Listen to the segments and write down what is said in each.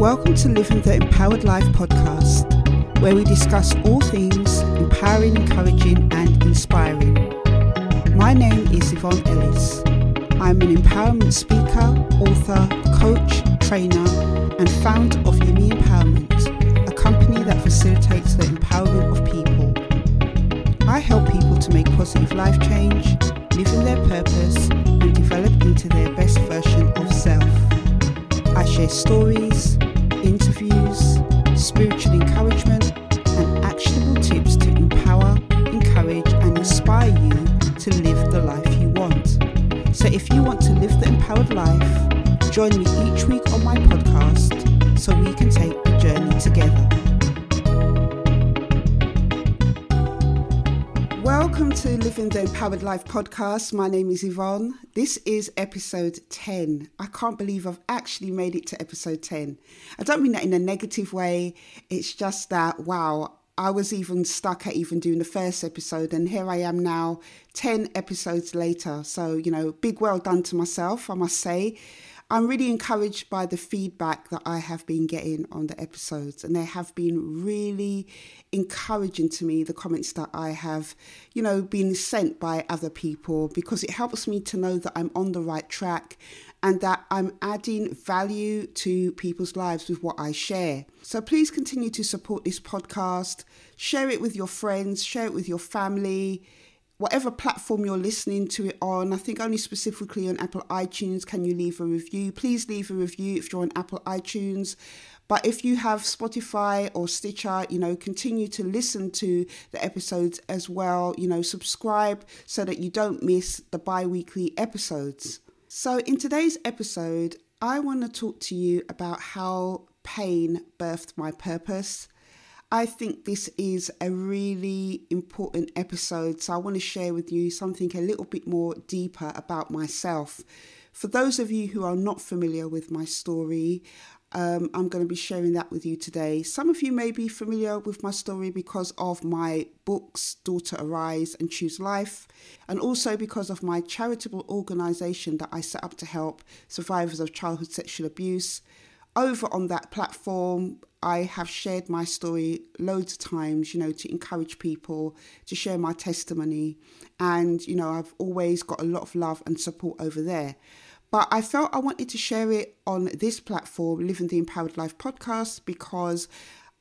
Welcome to Living the Empowered Life podcast, where we discuss all things empowering, encouraging, and inspiring. My name is Yvonne Ellis. I'm an empowerment speaker, author, coach, trainer, and founder of Yumi Empowerment, a company that facilitates the empowerment of people. I help people to make positive life change, live in their purpose, and develop into their best version of self. I share stories, interviews, spiritual encouragement, and actionable tips to empower, encourage, and inspire you to live the life you want. So, if you want to live the empowered life, join me each week on my podcast Welcome to Living the Empowered Life podcast. My name is Yvonne. This is episode 10. I can't believe I've actually made it to episode 10. I don't mean that in a negative way, it's just that, wow, I was even stuck at even doing the first episode, and here I am now, 10 episodes later. So, you know, big well done to myself, I must say. I'm really encouraged by the feedback that I have been getting on the episodes, and they have been really encouraging to me. The comments that I have, you know, been sent by other people because it helps me to know that I'm on the right track and that I'm adding value to people's lives with what I share. So please continue to support this podcast, share it with your friends, share it with your family whatever platform you're listening to it on. I think only specifically on Apple iTunes can you leave a review. Please leave a review if you're on Apple iTunes. But if you have Spotify or Stitcher, you know, continue to listen to the episodes as well. You know, subscribe so that you don't miss the bi weekly episodes. So, in today's episode, I want to talk to you about how pain birthed my purpose. I think this is a really important episode, so I want to share with you something a little bit more deeper about myself. For those of you who are not familiar with my story, um, I'm going to be sharing that with you today. Some of you may be familiar with my story because of my books, Daughter Arise and Choose Life, and also because of my charitable organisation that I set up to help survivors of childhood sexual abuse. Over on that platform, I have shared my story loads of times, you know, to encourage people to share my testimony. And, you know, I've always got a lot of love and support over there. But I felt I wanted to share it on this platform, Living the Empowered Life podcast, because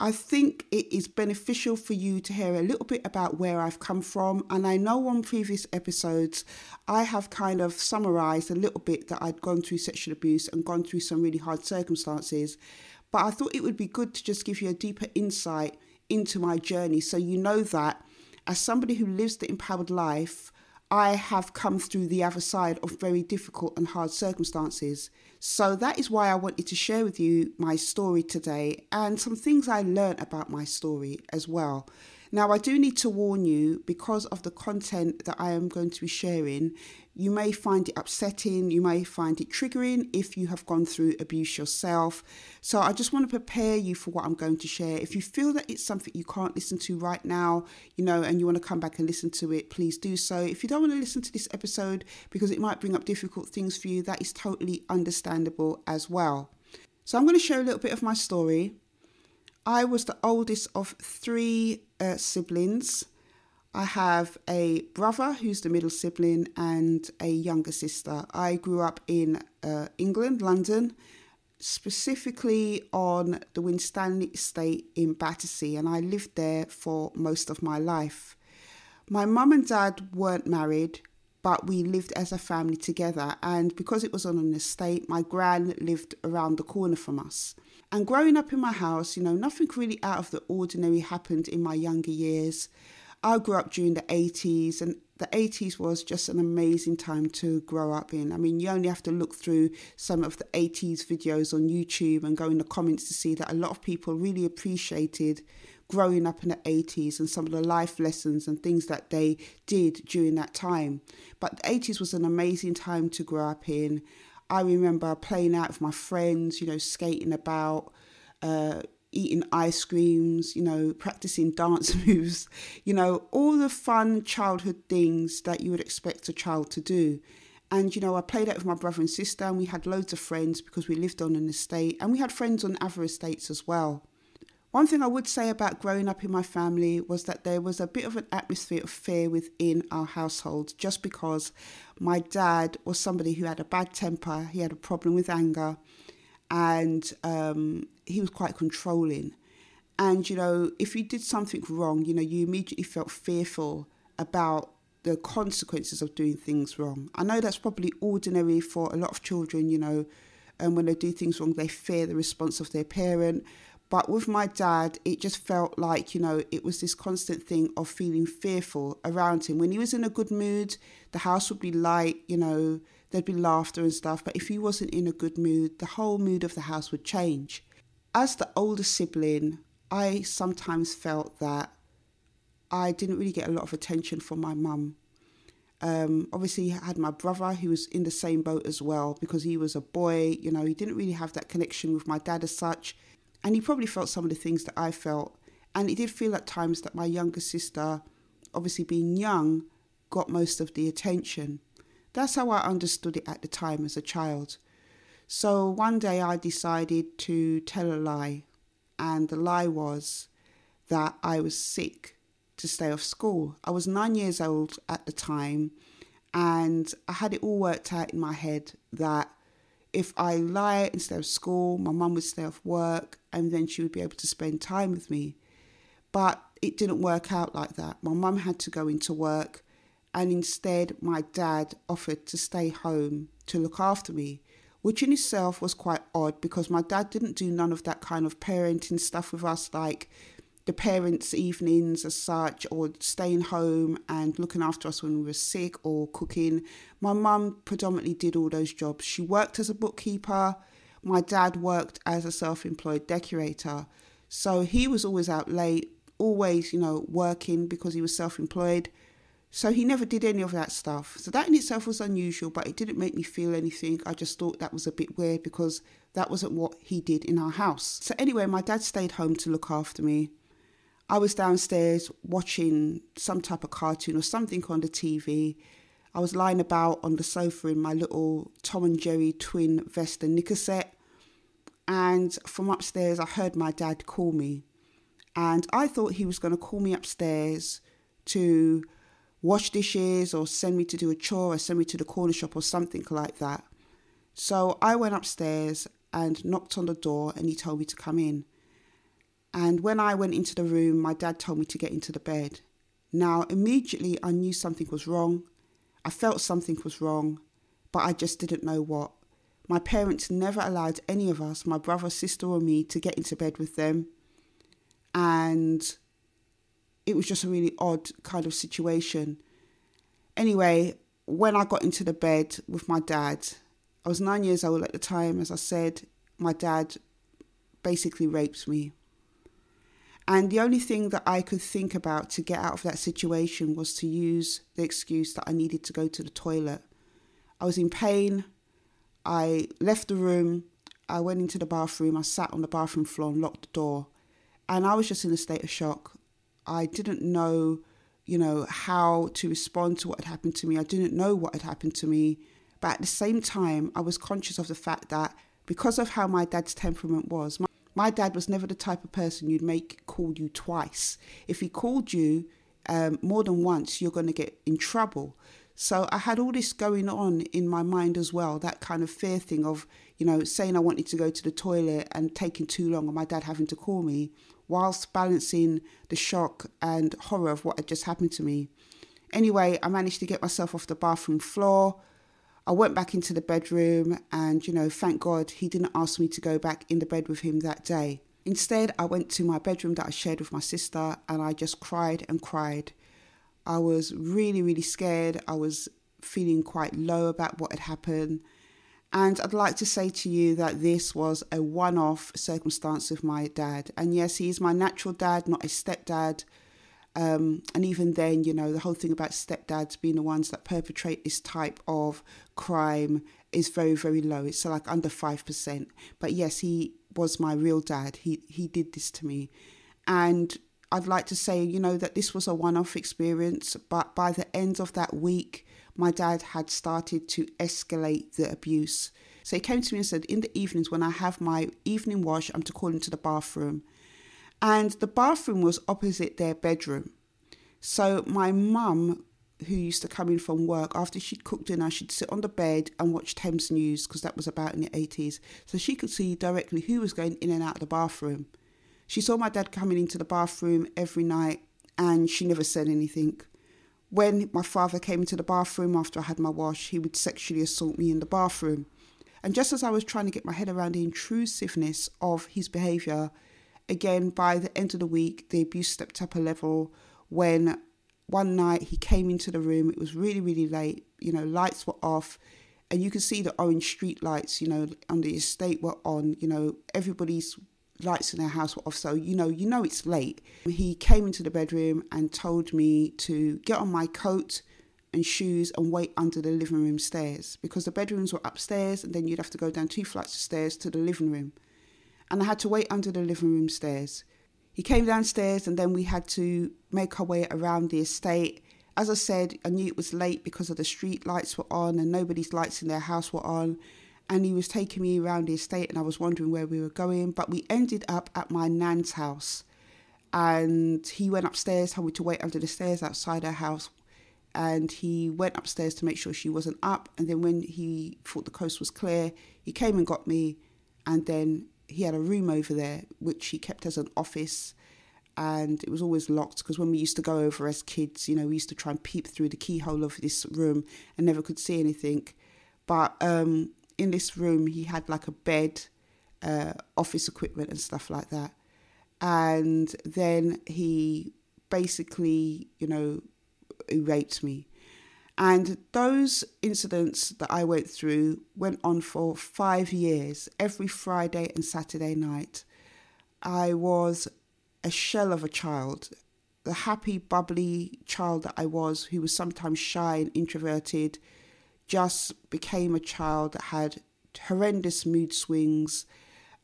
I think it is beneficial for you to hear a little bit about where I've come from. And I know on previous episodes, I have kind of summarized a little bit that I'd gone through sexual abuse and gone through some really hard circumstances. But I thought it would be good to just give you a deeper insight into my journey so you know that as somebody who lives the empowered life, I have come through the other side of very difficult and hard circumstances. So that is why I wanted to share with you my story today and some things I learned about my story as well. Now, I do need to warn you because of the content that I am going to be sharing, you may find it upsetting, you may find it triggering if you have gone through abuse yourself. So, I just want to prepare you for what I'm going to share. If you feel that it's something you can't listen to right now, you know, and you want to come back and listen to it, please do so. If you don't want to listen to this episode because it might bring up difficult things for you, that is totally understandable as well. So, I'm going to share a little bit of my story. I was the oldest of three uh, siblings. I have a brother who's the middle sibling and a younger sister. I grew up in uh, England, London, specifically on the Winstanley estate in Battersea, and I lived there for most of my life. My mum and dad weren't married, but we lived as a family together, and because it was on an estate, my gran lived around the corner from us. And growing up in my house, you know, nothing really out of the ordinary happened in my younger years. I grew up during the 80s, and the 80s was just an amazing time to grow up in. I mean, you only have to look through some of the 80s videos on YouTube and go in the comments to see that a lot of people really appreciated growing up in the 80s and some of the life lessons and things that they did during that time. But the 80s was an amazing time to grow up in. I remember playing out with my friends, you know, skating about, uh, eating ice creams, you know, practicing dance moves, you know, all the fun childhood things that you would expect a child to do. And, you know, I played out with my brother and sister, and we had loads of friends because we lived on an estate, and we had friends on other estates as well. One thing I would say about growing up in my family was that there was a bit of an atmosphere of fear within our household just because my dad was somebody who had a bad temper, he had a problem with anger, and um, he was quite controlling. And, you know, if you did something wrong, you know, you immediately felt fearful about the consequences of doing things wrong. I know that's probably ordinary for a lot of children, you know, and when they do things wrong, they fear the response of their parent. But with my dad, it just felt like, you know, it was this constant thing of feeling fearful around him. When he was in a good mood, the house would be light, you know, there'd be laughter and stuff. But if he wasn't in a good mood, the whole mood of the house would change. As the older sibling, I sometimes felt that I didn't really get a lot of attention from my mum. Um, obviously, I had my brother who was in the same boat as well because he was a boy. You know, he didn't really have that connection with my dad as such. And he probably felt some of the things that I felt. And it did feel at times that my younger sister, obviously being young, got most of the attention. That's how I understood it at the time as a child. So one day I decided to tell a lie. And the lie was that I was sick to stay off school. I was nine years old at the time. And I had it all worked out in my head that if I lie instead of school, my mum would stay off work and then she would be able to spend time with me. But it didn't work out like that. My mum had to go into work and instead my dad offered to stay home to look after me, which in itself was quite odd because my dad didn't do none of that kind of parenting stuff with us like the parents' evenings as such, or staying home and looking after us when we were sick or cooking. My mum predominantly did all those jobs. She worked as a bookkeeper. My dad worked as a self employed decorator. So he was always out late, always, you know, working because he was self employed. So he never did any of that stuff. So that in itself was unusual, but it didn't make me feel anything. I just thought that was a bit weird because that wasn't what he did in our house. So anyway, my dad stayed home to look after me. I was downstairs watching some type of cartoon or something on the TV. I was lying about on the sofa in my little Tom and Jerry twin vest and knicker set. And from upstairs, I heard my dad call me. And I thought he was going to call me upstairs to wash dishes or send me to do a chore or send me to the corner shop or something like that. So I went upstairs and knocked on the door and he told me to come in. And when I went into the room, my dad told me to get into the bed. Now, immediately, I knew something was wrong. I felt something was wrong, but I just didn't know what. My parents never allowed any of us, my brother, sister, or me, to get into bed with them. And it was just a really odd kind of situation. Anyway, when I got into the bed with my dad, I was nine years old at the time, as I said, my dad basically raped me. And the only thing that I could think about to get out of that situation was to use the excuse that I needed to go to the toilet. I was in pain. I left the room. I went into the bathroom. I sat on the bathroom floor and locked the door. And I was just in a state of shock. I didn't know, you know, how to respond to what had happened to me. I didn't know what had happened to me. But at the same time, I was conscious of the fact that because of how my dad's temperament was, my dad was never the type of person you'd make call you twice. If he called you um, more than once, you're going to get in trouble. So I had all this going on in my mind as well, that kind of fear thing of, you know, saying I wanted to go to the toilet and taking too long and my dad having to call me, whilst balancing the shock and horror of what had just happened to me. Anyway, I managed to get myself off the bathroom floor. I went back into the bedroom, and you know, thank God he didn't ask me to go back in the bed with him that day. Instead, I went to my bedroom that I shared with my sister and I just cried and cried. I was really, really scared. I was feeling quite low about what had happened. And I'd like to say to you that this was a one off circumstance with my dad. And yes, he is my natural dad, not a stepdad. Um, and even then, you know, the whole thing about stepdads being the ones that perpetrate this type of crime is very, very low. It's like under 5%. But yes, he was my real dad. He, he did this to me. And I'd like to say, you know, that this was a one off experience. But by the end of that week, my dad had started to escalate the abuse. So he came to me and said, In the evenings, when I have my evening wash, I'm to call into the bathroom. And the bathroom was opposite their bedroom. So my mum, who used to come in from work, after she'd cooked dinner, she'd sit on the bed and watch Thames News because that was about in the 80s. So she could see directly who was going in and out of the bathroom. She saw my dad coming into the bathroom every night and she never said anything. When my father came into the bathroom after I had my wash, he would sexually assault me in the bathroom. And just as I was trying to get my head around the intrusiveness of his behaviour, again, by the end of the week, the abuse stepped up a level when one night he came into the room. It was really, really late. You know, lights were off, and you could see the orange street lights, you know, on the estate were on. You know, everybody's lights in their house were off. So, you know, you know it's late. He came into the bedroom and told me to get on my coat and shoes and wait under the living room stairs because the bedrooms were upstairs and then you'd have to go down two flights of stairs to the living room. And I had to wait under the living room stairs. He came downstairs and then we had to make our way around the estate. As I said, I knew it was late because of the street lights were on and nobody's lights in their house were on. And he was taking me around the estate and I was wondering where we were going. But we ended up at my nan's house. And he went upstairs, told me to wait under the stairs outside her house and he went upstairs to make sure she wasn't up. And then when he thought the coast was clear, he came and got me. And then he had a room over there which he kept as an office, and it was always locked because when we used to go over as kids, you know, we used to try and peep through the keyhole of this room and never could see anything. But um, in this room, he had like a bed, uh, office equipment, and stuff like that. And then he basically, you know, raped me. And those incidents that I went through went on for five years, every Friday and Saturday night. I was a shell of a child, the happy, bubbly child that I was, who was sometimes shy and introverted, just became a child that had horrendous mood swings.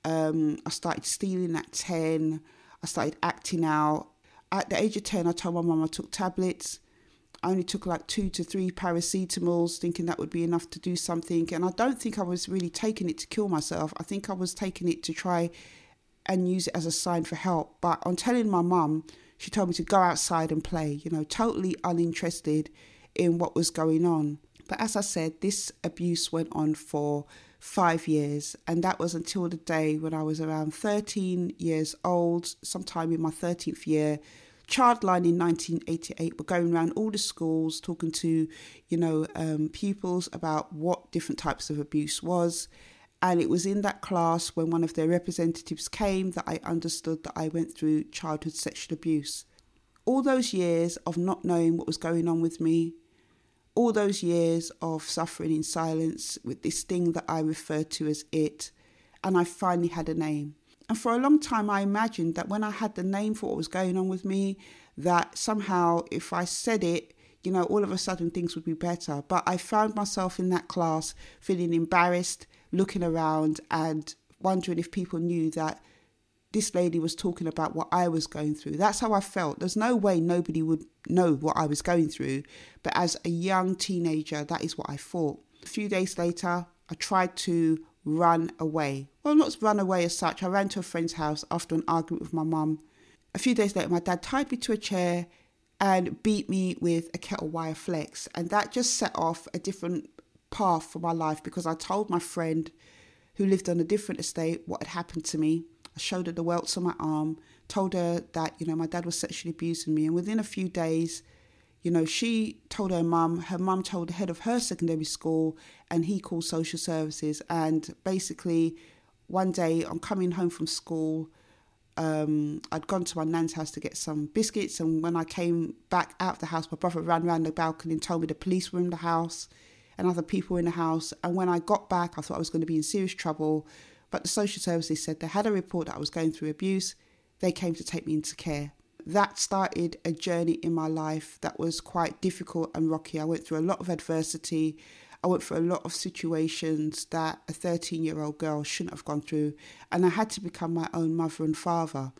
Um, I started stealing at 10. I started acting out. At the age of 10, I told my mum I took tablets. I only took like two to three paracetamols, thinking that would be enough to do something. And I don't think I was really taking it to kill myself. I think I was taking it to try and use it as a sign for help. But on telling my mum, she told me to go outside and play, you know, totally uninterested in what was going on. But as I said, this abuse went on for five years, and that was until the day when I was around 13 years old, sometime in my 13th year, Childline in 1988 were going around all the schools talking to, you know, um, pupils about what different types of abuse was. And it was in that class when one of their representatives came that I understood that I went through childhood sexual abuse. All those years of not knowing what was going on with me, all those years of suffering in silence with this thing that I referred to as it, and I finally had a name. And for a long time, I imagined that when I had the name for what was going on with me, that somehow if I said it, you know, all of a sudden things would be better. But I found myself in that class feeling embarrassed, looking around and wondering if people knew that this lady was talking about what I was going through. That's how I felt. There's no way nobody would know what I was going through. But as a young teenager, that is what I thought. A few days later, I tried to run away. Well, not run away as such. I ran to a friend's house after an argument with my mum. A few days later, my dad tied me to a chair and beat me with a kettle wire flex. And that just set off a different path for my life because I told my friend who lived on a different estate what had happened to me. I showed her the welts on my arm, told her that, you know, my dad was sexually abusing me. And within a few days, you know, she told her mum, her mum told the head of her secondary school, and he called social services. And basically, one day I'm coming home from school. Um, I'd gone to my nan's house to get some biscuits, and when I came back out of the house, my brother ran around the balcony and told me the police were in the house and other people in the house. And when I got back, I thought I was going to be in serious trouble. But the social services said they had a report that I was going through abuse. They came to take me into care that started a journey in my life that was quite difficult and rocky. I went through a lot of adversity. I went through a lot of situations that a 13 year old girl shouldn't have gone through, and I had to become my own mother and father.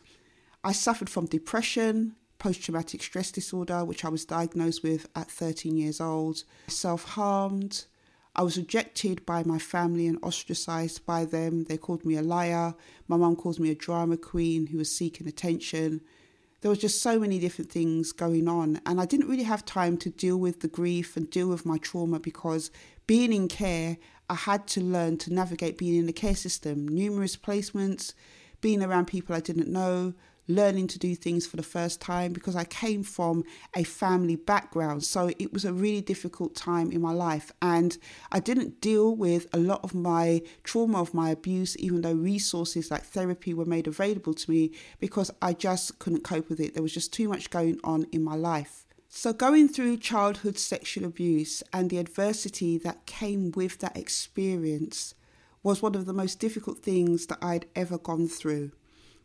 I suffered from depression, post traumatic stress disorder, which I was diagnosed with at 13 years old, self harmed. I was rejected by my family and ostracized by them. They called me a liar. My mum calls me a drama queen who was seeking attention. There was just so many different things going on, and I didn't really have time to deal with the grief and deal with my trauma because being in care, I had to learn to navigate being in the care system, numerous placements, being around people I didn't know, learning to do things for the first time because I came from a family background. So it was a really difficult time in my life. And I didn't deal with a lot of my trauma of my abuse, even though resources like therapy were made available to me because I just couldn't cope with it. There was just too much going on in my life. So, going through childhood sexual abuse and the adversity that came with that experience was one of the most difficult things that I'd ever gone through.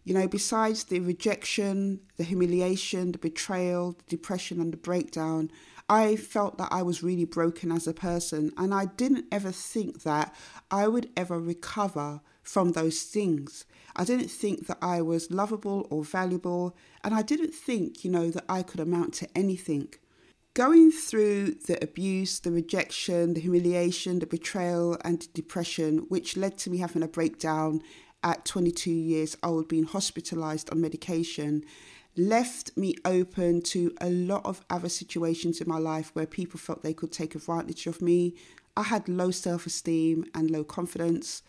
You know, besides the rejection, the humiliation, the betrayal, the depression, and the breakdown, I felt that I was really broken as a person. And I didn't ever think that I would ever recover from those things. I didn't think that I was lovable or valuable. And I didn't think, you know, that I could amount to anything. Going through the abuse, the rejection, the humiliation, the betrayal, and the depression, which led to me having a breakdown at 22 years old, being hospitalized on medication, left me open to a lot of other situations in my life where people felt they could take advantage of me. I had low self esteem and low confidence.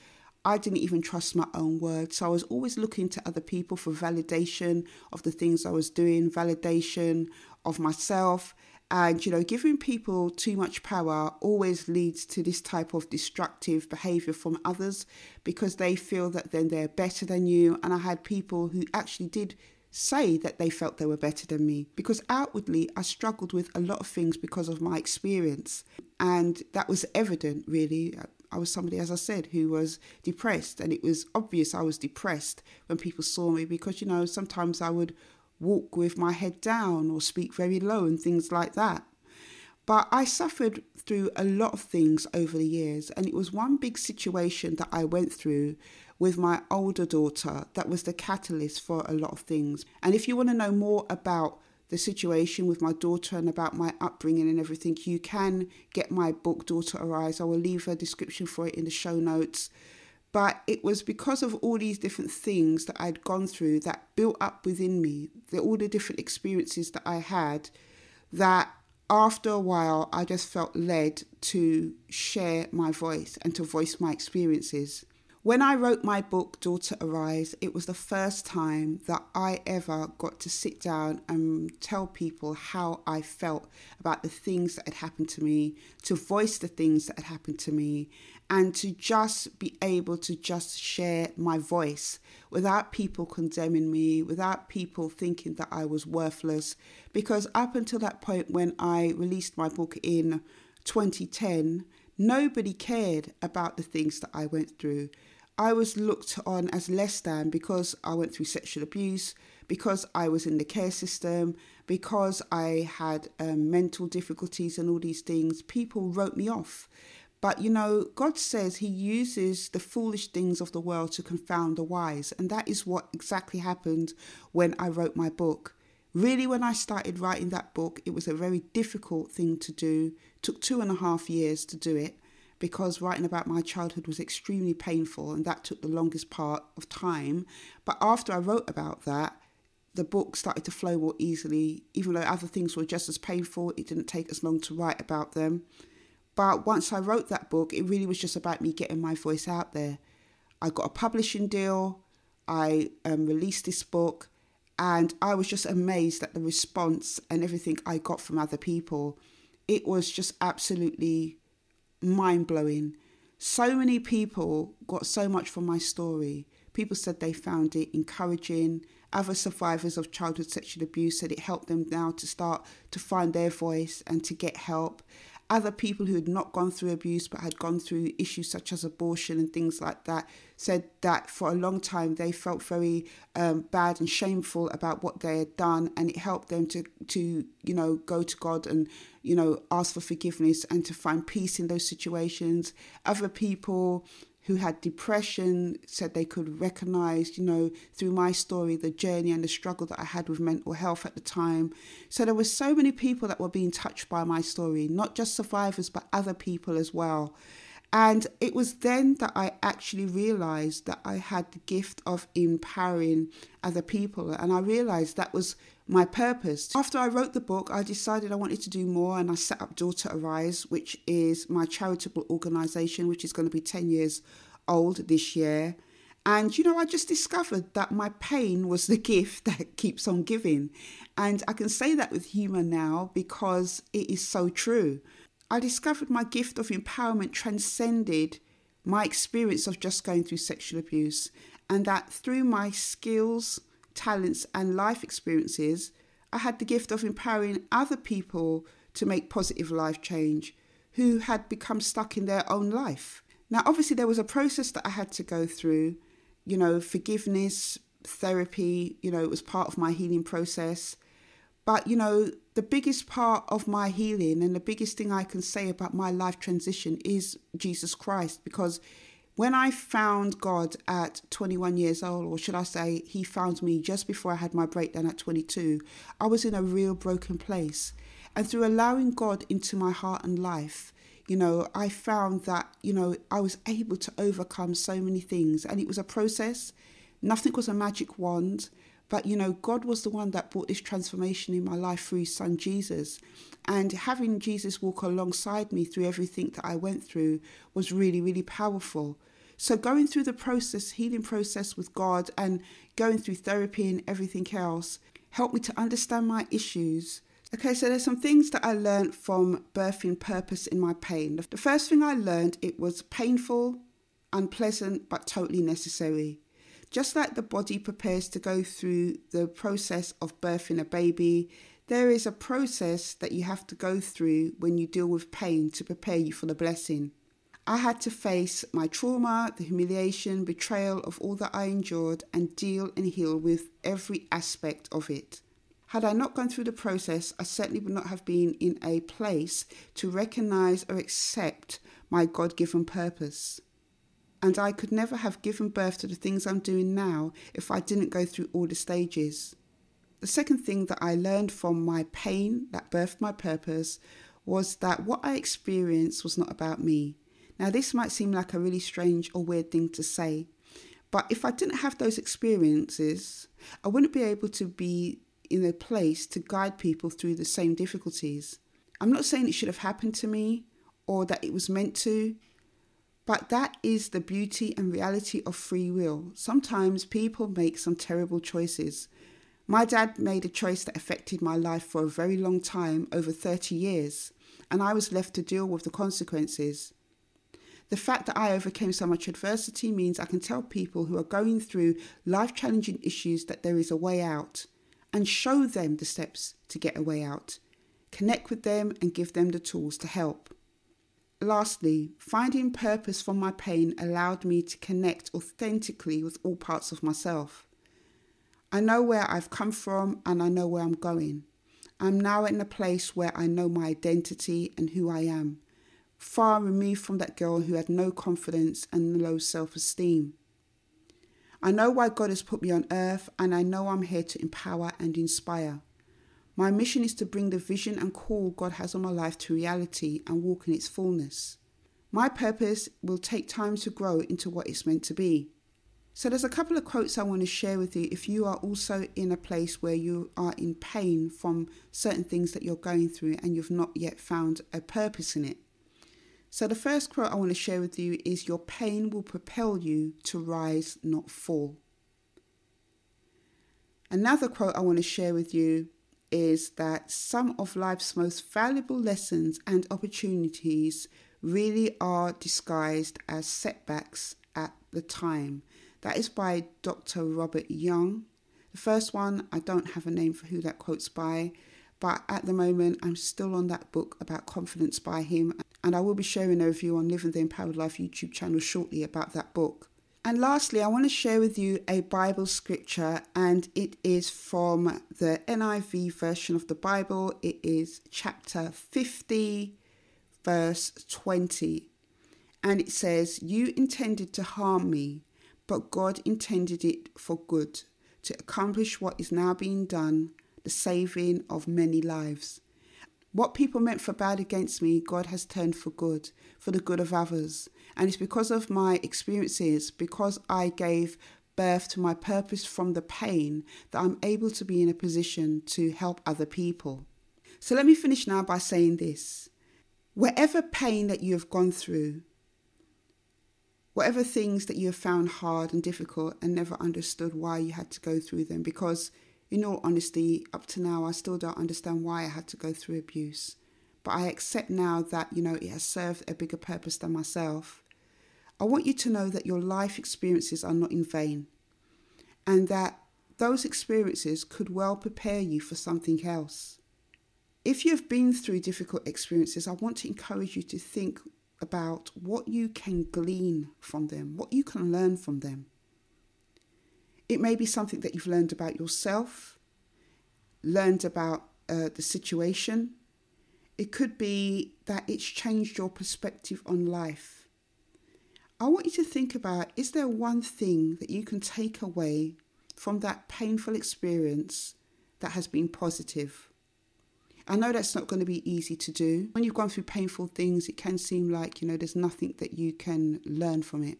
I didn't even trust my own words. So I was always looking to other people for validation of the things I was doing, validation of myself. And, you know, giving people too much power always leads to this type of destructive behavior from others because they feel that then they're better than you. And I had people who actually did say that they felt they were better than me because outwardly I struggled with a lot of things because of my experience. And that was evident, really. I was somebody, as I said, who was depressed, and it was obvious I was depressed when people saw me because, you know, sometimes I would walk with my head down or speak very low and things like that. But I suffered through a lot of things over the years, and it was one big situation that I went through with my older daughter that was the catalyst for a lot of things. And if you want to know more about the situation with my daughter and about my upbringing and everything, you can get my book, Daughter Arise. I will leave a description for it in the show notes. But it was because of all these different things that I'd gone through that built up within me, the, all the different experiences that I had, that after a while I just felt led to share my voice and to voice my experiences. When I wrote my book, Daughter Arise, it was the first time that I ever got to sit down and tell people how I felt about the things that had happened to me, to voice the things that had happened to me, and to just be able to just share my voice without people condemning me, without people thinking that I was worthless. Because up until that point, when I released my book in 2010, nobody cared about the things that I went through. I was looked on as less than because I went through sexual abuse, because I was in the care system, because I had um, mental difficulties and all these things. People wrote me off. But you know, God says He uses the foolish things of the world to confound the wise. And that is what exactly happened when I wrote my book. Really, when I started writing that book, it was a very difficult thing to do. It took two and a half years to do it because writing about my childhood was extremely painful and that took the longest part of time. But after I wrote about that, the book started to flow more easily. Even though other things were just as painful, it didn't take as long to write about them. But once I wrote that book, it really was just about me getting my voice out there. I got a publishing deal, I um, released this book, and I was just amazed at the response and everything I got from other people. It was just absolutely mind blowing. So many people got so much from my story. People said they found it encouraging. Other survivors of childhood sexual abuse said it helped them now to start to find their voice and to get help other people who had not gone through abuse but had gone through issues such as abortion and things like that said that for a long time they felt very um, bad and shameful about what they had done and it helped them to to you know go to God and you know ask for forgiveness and to find peace in those situations. Other people who had depression said they could recognize, you know, through my story, the journey and the struggle that I had with mental health at the time. So there were so many people that were being touched by my story, not just survivors, but other people as well. And it was then that I actually realized that I had the gift of empowering other people. And I realized that was my purpose. After I wrote the book, I decided I wanted to do more and I set up Daughter Arise, which is my charitable organization, which is going to be 10 years old this year. And, you know, I just discovered that my pain was the gift that keeps on giving. And I can say that with humour now because it is so true. I discovered my gift of empowerment transcended my experience of just going through sexual abuse, and that through my skills, talents, and life experiences, I had the gift of empowering other people to make positive life change who had become stuck in their own life. Now, obviously, there was a process that I had to go through, you know, forgiveness, therapy, you know, it was part of my healing process. But, you know, the biggest part of my healing and the biggest thing I can say about my life transition is Jesus Christ because when I found God at 21 years old, or should I say, He found me just before I had my breakdown at 22, I was in a real broken place. And through allowing God into my heart and life, you know, I found that, you know, I was able to overcome so many things. And it was a process, nothing was a magic wand. But, you know, God was the one that brought this transformation in my life through his son Jesus. And having Jesus walk alongside me through everything that I went through was really, really powerful. So going through the process, healing process with God and going through therapy and everything else helped me to understand my issues. Okay, so there's some things that I learned from birthing purpose in my pain. The first thing I learned, it was painful, unpleasant, but totally necessary. Just like the body prepares to go through the process of birthing a baby, there is a process that you have to go through when you deal with pain to prepare you for the blessing. I had to face my trauma, the humiliation, betrayal of all that I endured, and deal and heal with every aspect of it. Had I not gone through the process, I certainly would not have been in a place to recognize or accept my God given purpose and I could never have given birth to the things I'm doing now if I didn't go through all the stages. The second thing that I learned from my pain that birthed my purpose was that what I experienced was not about me. Now, this might seem like a really strange or weird thing to say, but if I didn't have those experiences, I wouldn't be able to be in a place to guide people through the same difficulties. I'm not saying it should have happened to me or that it was meant to, but that is the beauty and reality of free will. Sometimes people make some terrible choices. My dad made a choice that affected my life for a very long time, over 30 years, and I was left to deal with the consequences. The fact that I overcame so much adversity means I can tell people who are going through life challenging issues that there is a way out and show them the steps to get a way out. Connect with them and give them the tools to help. Lastly, finding purpose from my pain allowed me to connect authentically with all parts of myself. I know where I've come from and I know where I'm going. I'm now in a place where I know my identity and who I am, far removed from that girl who had no confidence and low self esteem. I know why God has put me on earth and I know I'm here to empower and inspire. My mission is to bring the vision and call God has on my life to reality and walk in its fullness. My purpose will take time to grow into what it's meant to be. So, there's a couple of quotes I want to share with you if you are also in a place where you are in pain from certain things that you're going through and you've not yet found a purpose in it. So, the first quote I want to share with you is Your pain will propel you to rise, not fall. Another quote I want to share with you is that some of life's most valuable lessons and opportunities really are disguised as setbacks at the time. That is by Dr. Robert Young. The first one, I don't have a name for who that quote's by, but at the moment I'm still on that book about confidence by him, and I will be sharing a review on Living the Empowered Life YouTube channel shortly about that book. And lastly, I want to share with you a Bible scripture, and it is from the NIV version of the Bible. It is chapter 50, verse 20. And it says, You intended to harm me, but God intended it for good, to accomplish what is now being done, the saving of many lives. What people meant for bad against me, God has turned for good, for the good of others. And it's because of my experiences, because I gave birth to my purpose from the pain, that I'm able to be in a position to help other people. So let me finish now by saying this. Whatever pain that you have gone through, whatever things that you have found hard and difficult and never understood why you had to go through them, because in all honesty, up to now, I still don't understand why I had to go through abuse. But I accept now that, you know, it has served a bigger purpose than myself. I want you to know that your life experiences are not in vain and that those experiences could well prepare you for something else. If you've been through difficult experiences, I want to encourage you to think about what you can glean from them, what you can learn from them. It may be something that you've learned about yourself, learned about uh, the situation. It could be that it's changed your perspective on life. I want you to think about is there one thing that you can take away from that painful experience that has been positive? I know that's not going to be easy to do. When you've gone through painful things, it can seem like, you know, there's nothing that you can learn from it.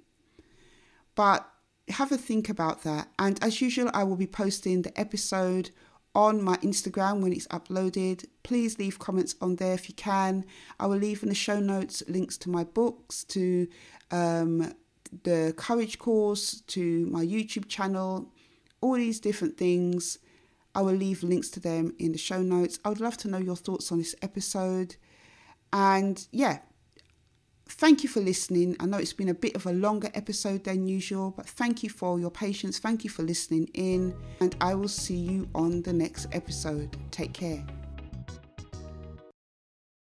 But have a think about that. And as usual, I will be posting the episode on my Instagram when it's uploaded. Please leave comments on there if you can. I will leave in the show notes links to my books, to um, the courage course, to my YouTube channel, all these different things. I will leave links to them in the show notes. I would love to know your thoughts on this episode. And yeah, thank you for listening. I know it's been a bit of a longer episode than usual, but thank you for your patience. Thank you for listening in. And I will see you on the next episode. Take care.